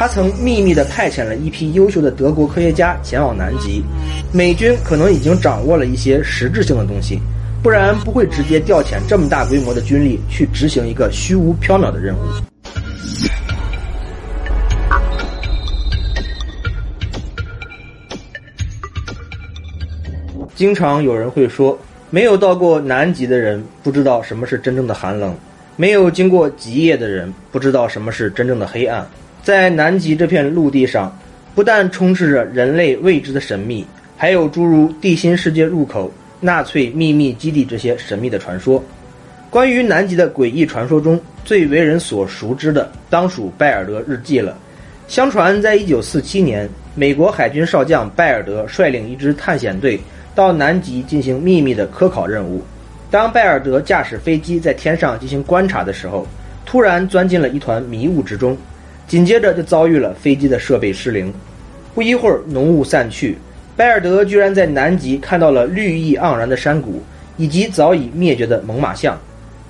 他曾秘密地派遣了一批优秀的德国科学家前往南极。美军可能已经掌握了一些实质性的东西，不然不会直接调遣这么大规模的军力去执行一个虚无缥缈的任务。经常有人会说，没有到过南极的人不知道什么是真正的寒冷，没有经过极夜的人不知道什么是真正的黑暗。在南极这片陆地上，不但充斥着人类未知的神秘，还有诸如地心世界入口、纳粹秘密基地这些神秘的传说。关于南极的诡异传说中最为人所熟知的，当属拜尔德日记了。相传，在1947年，美国海军少将拜尔德率领一支探险队到南极进行秘密的科考任务。当拜尔德驾驶飞机在天上进行观察的时候，突然钻进了一团迷雾之中。紧接着就遭遇了飞机的设备失灵，不一会儿浓雾散去，拜尔德居然在南极看到了绿意盎然的山谷以及早已灭绝的猛犸象。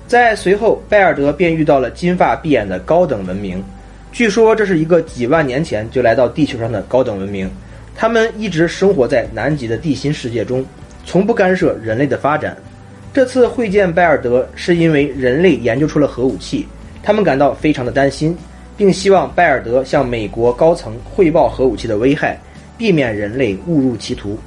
在随后，拜尔德便遇到了金发碧眼的高等文明，据说这是一个几万年前就来到地球上的高等文明，他们一直生活在南极的地心世界中，从不干涉人类的发展。这次会见拜尔德是因为人类研究出了核武器，他们感到非常的担心。并希望拜尔德向美国高层汇报核武器的危害，避免人类误入歧途。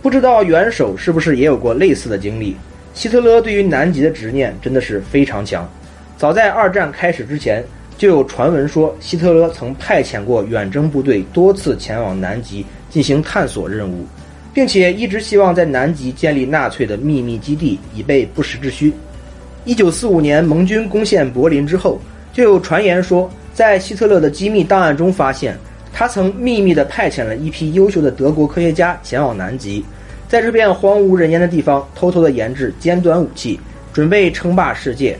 不知道元首是不是也有过类似的经历？希特勒对于南极的执念真的是非常强。早在二战开始之前，就有传闻说希特勒曾派遣过远征部队多次前往南极进行探索任务，并且一直希望在南极建立纳粹的秘密基地，以备不时之需。一九四五年盟军攻陷柏林之后，就有传言说。在希特勒的机密档案中发现，他曾秘密地派遣了一批优秀的德国科学家前往南极，在这片荒无人烟的地方偷偷地研制尖端武器，准备称霸世界。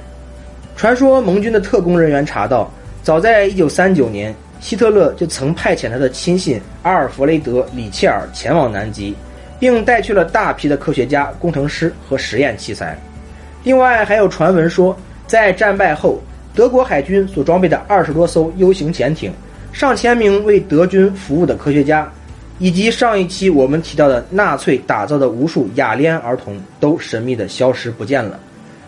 传说盟军的特工人员查到，早在1939年，希特勒就曾派遣他的亲信阿尔弗雷德·里切尔前往南极，并带去了大批的科学家、工程师和实验器材。另外，还有传闻说，在战败后。德国海军所装备的二十多艘 U 型潜艇，上千名为德军服务的科学家，以及上一期我们提到的纳粹打造的无数雅利安儿童，都神秘的消失不见了。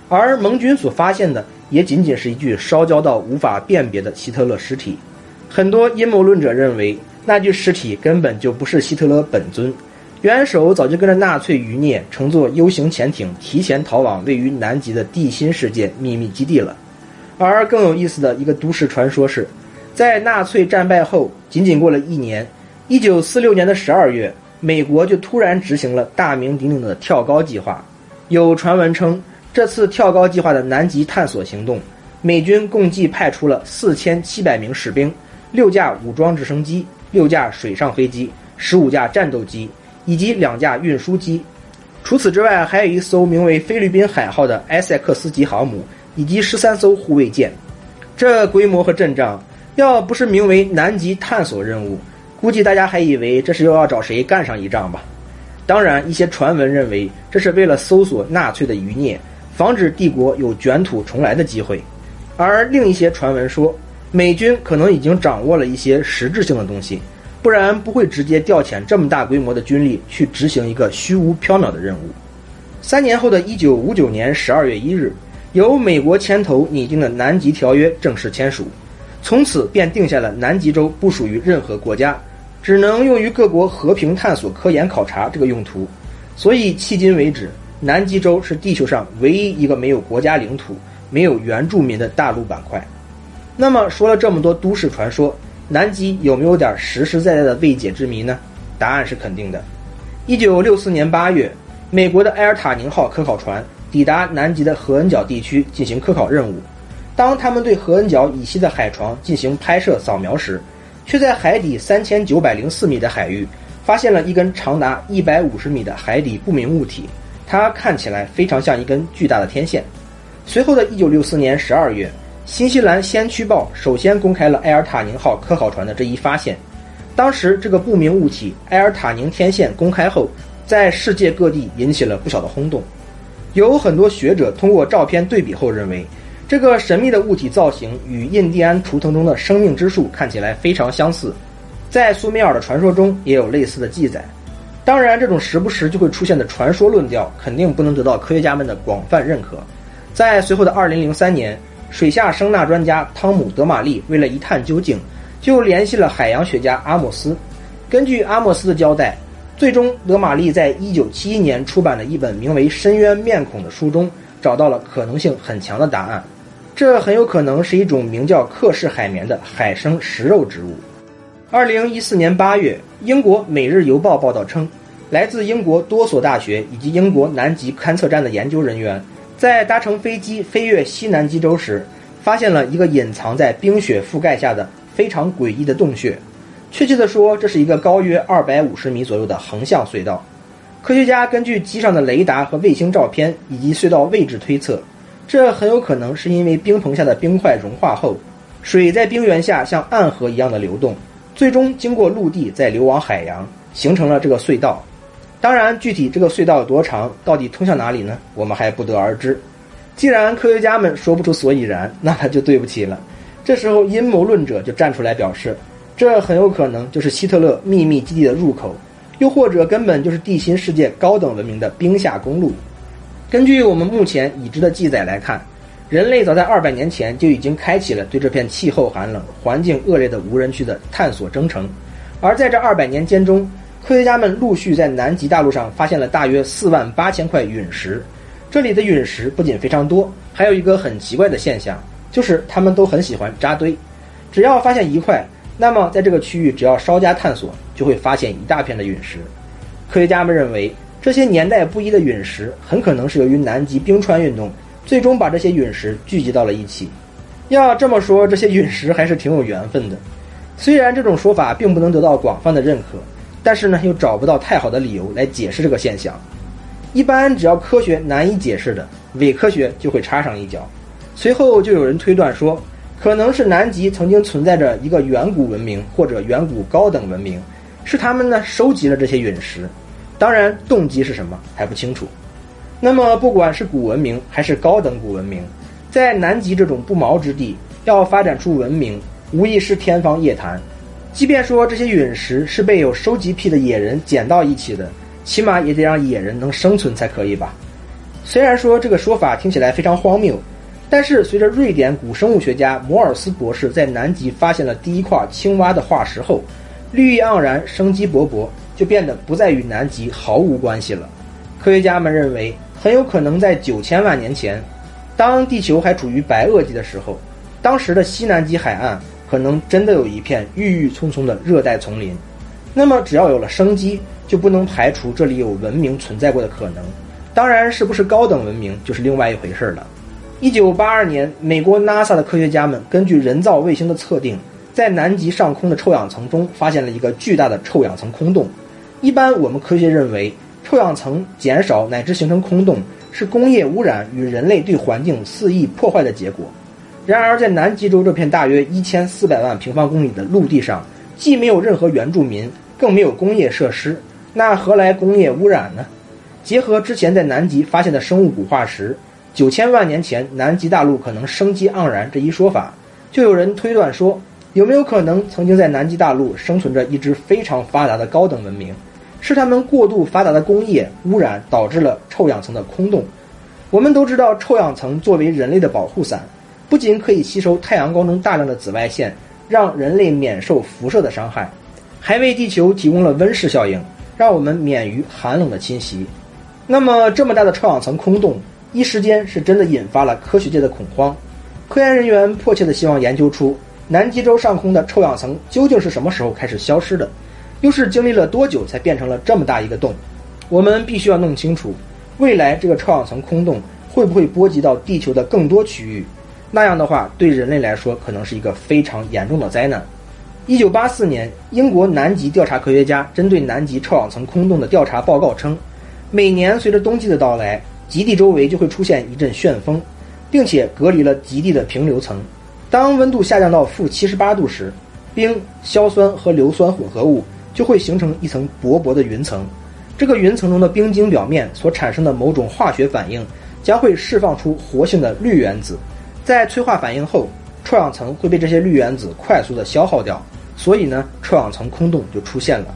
而盟军所发现的，也仅仅是一具烧焦到无法辨别的希特勒尸体。很多阴谋论者认为，那具尸体根本就不是希特勒本尊，元首早就跟着纳粹余孽乘坐 U 型潜艇提前逃往位于南极的地心世界秘密基地了。而更有意思的一个都市传说是，在纳粹战败后，仅仅过了一年，一九四六年的十二月，美国就突然执行了大名鼎鼎的跳高计划。有传闻称，这次跳高计划的南极探索行动，美军共计派出了四千七百名士兵、六架武装直升机、六架水上飞机、十五架战斗机以及两架运输机。除此之外，还有一艘名为“菲律宾海号”的埃塞克斯级航母。以及十三艘护卫舰，这规模和阵仗，要不是名为南极探索任务，估计大家还以为这是又要找谁干上一仗吧。当然，一些传闻认为这是为了搜索纳粹的余孽，防止帝国有卷土重来的机会。而另一些传闻说，美军可能已经掌握了一些实质性的东西，不然不会直接调遣这么大规模的军力去执行一个虚无缥缈的任务。三年后的一九五九年十二月一日。由美国牵头拟定的南极条约正式签署，从此便定下了南极洲不属于任何国家，只能用于各国和平探索、科研考察这个用途。所以迄今为止，南极洲是地球上唯一一个没有国家领土、没有原住民的大陆板块。那么说了这么多都市传说，南极有没有点实实在在的未解之谜呢？答案是肯定的。一九六四年八月，美国的埃尔塔宁号科考船。抵达南极的何恩角地区进行科考任务。当他们对何恩角以西的海床进行拍摄扫描时，却在海底三千九百零四米的海域发现了一根长达一百五十米的海底不明物体。它看起来非常像一根巨大的天线。随后的一九六四年十二月，新西兰《先驱报》首先公开了埃尔塔宁号科考船的这一发现。当时，这个不明物体埃尔塔宁天线公开后，在世界各地引起了不小的轰动。有很多学者通过照片对比后认为，这个神秘的物体造型与印第安图腾中的生命之树看起来非常相似，在苏美尔的传说中也有类似的记载。当然，这种时不时就会出现的传说论调肯定不能得到科学家们的广泛认可。在随后的2003年，水下声纳专家汤姆·德玛利为了一探究竟，就联系了海洋学家阿莫斯。根据阿莫斯的交代，最终德玛丽在1971年出版了一本名为《深渊面孔》的书中，找到了可能性很强的答案。这很有可能是一种名叫克氏海绵的海生食肉植物。二零一四年八月，英国《每日邮报》报道称，来自英国多所大学以及英国南极勘测站的研究人员，在搭乘飞机飞越西南极洲时，发现了一个隐藏在冰雪覆盖下的非常诡异的洞穴。确切地说，这是一个高约二百五十米左右的横向隧道。科学家根据机上的雷达和卫星照片以及隧道位置推测。这很有可能是因为冰棚下的冰块融化后，水在冰原下像暗河一样的流动，最终经过陆地再流往海洋，形成了这个隧道。当然，具体这个隧道有多长，到底通向哪里呢？我们还不得而知。既然科学家们说不出所以然，那他就对不起了。这时候，阴谋论者就站出来表示，这很有可能就是希特勒秘密基地的入口，又或者根本就是地心世界高等文明的冰下公路。根据我们目前已知的记载来看，人类早在二百年前就已经开启了对这片气候寒冷、环境恶劣的无人区的探索征程。而在这二百年间中，科学家们陆续在南极大陆上发现了大约四万八千块陨石。这里的陨石不仅非常多，还有一个很奇怪的现象，就是它们都很喜欢扎堆。只要发现一块，那么在这个区域只要稍加探索，就会发现一大片的陨石。科学家们认为。这些年代不一的陨石很可能是由于南极冰川运动，最终把这些陨石聚集到了一起。要这么说，这些陨石还是挺有缘分的。虽然这种说法并不能得到广泛的认可，但是呢，又找不到太好的理由来解释这个现象。一般只要科学难以解释的，伪科学就会插上一脚。随后就有人推断说，可能是南极曾经存在着一个远古文明或者远古高等文明，是他们呢收集了这些陨石。当然，动机是什么还不清楚。那么，不管是古文明还是高等古文明，在南极这种不毛之地，要发展出文明，无疑是天方夜谭。即便说这些陨石是被有收集癖的野人捡到一起的，起码也得让野人能生存才可以吧？虽然说这个说法听起来非常荒谬，但是随着瑞典古生物学家摩尔斯博士在南极发现了第一块青蛙的化石后，绿意盎然，生机勃勃。就变得不再与南极毫无关系了。科学家们认为，很有可能在九千万年前，当地球还处于白垩纪的时候，当时的西南极海岸可能真的有一片郁郁葱葱的热带丛林。那么，只要有了生机，就不能排除这里有文明存在过的可能。当然，是不是高等文明就是另外一回事了。一九八二年，美国 NASA 的科学家们根据人造卫星的测定，在南极上空的臭氧层中发现了一个巨大的臭氧层空洞。一般我们科学认为，臭氧层减少乃至形成空洞是工业污染与人类对环境肆意破坏的结果。然而，在南极洲这片大约一千四百万平方公里的陆地上，既没有任何原住民，更没有工业设施，那何来工业污染呢？结合之前在南极发现的生物古化石，九千万年前南极大陆可能生机盎然这一说法，就有人推断说。有没有可能曾经在南极大陆生存着一支非常发达的高等文明？是他们过度发达的工业污染导致了臭氧层的空洞？我们都知道，臭氧层作为人类的保护伞，不仅可以吸收太阳光中大量的紫外线，让人类免受辐射的伤害，还为地球提供了温室效应，让我们免于寒冷的侵袭。那么，这么大的臭氧层空洞，一时间是真的引发了科学界的恐慌。科研人员迫切地希望研究出。南极洲上空的臭氧层究竟是什么时候开始消失的？又是经历了多久才变成了这么大一个洞？我们必须要弄清楚，未来这个臭氧层空洞会不会波及到地球的更多区域？那样的话，对人类来说可能是一个非常严重的灾难。一九八四年，英国南极调查科学家针对南极臭氧层空洞的调查报告称，每年随着冬季的到来，极地周围就会出现一阵旋风，并且隔离了极地的平流层。当温度下降到负七十八度时，冰、硝酸和硫酸混合物就会形成一层薄薄的云层。这个云层中的冰晶表面所产生的某种化学反应，将会释放出活性的氯原子。在催化反应后，臭氧层会被这些氯原子快速的消耗掉，所以呢，臭氧层空洞就出现了。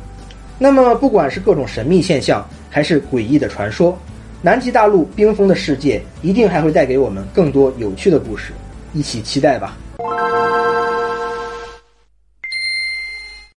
那么，不管是各种神秘现象，还是诡异的传说，南极大陆冰封的世界一定还会带给我们更多有趣的故事，一起期待吧。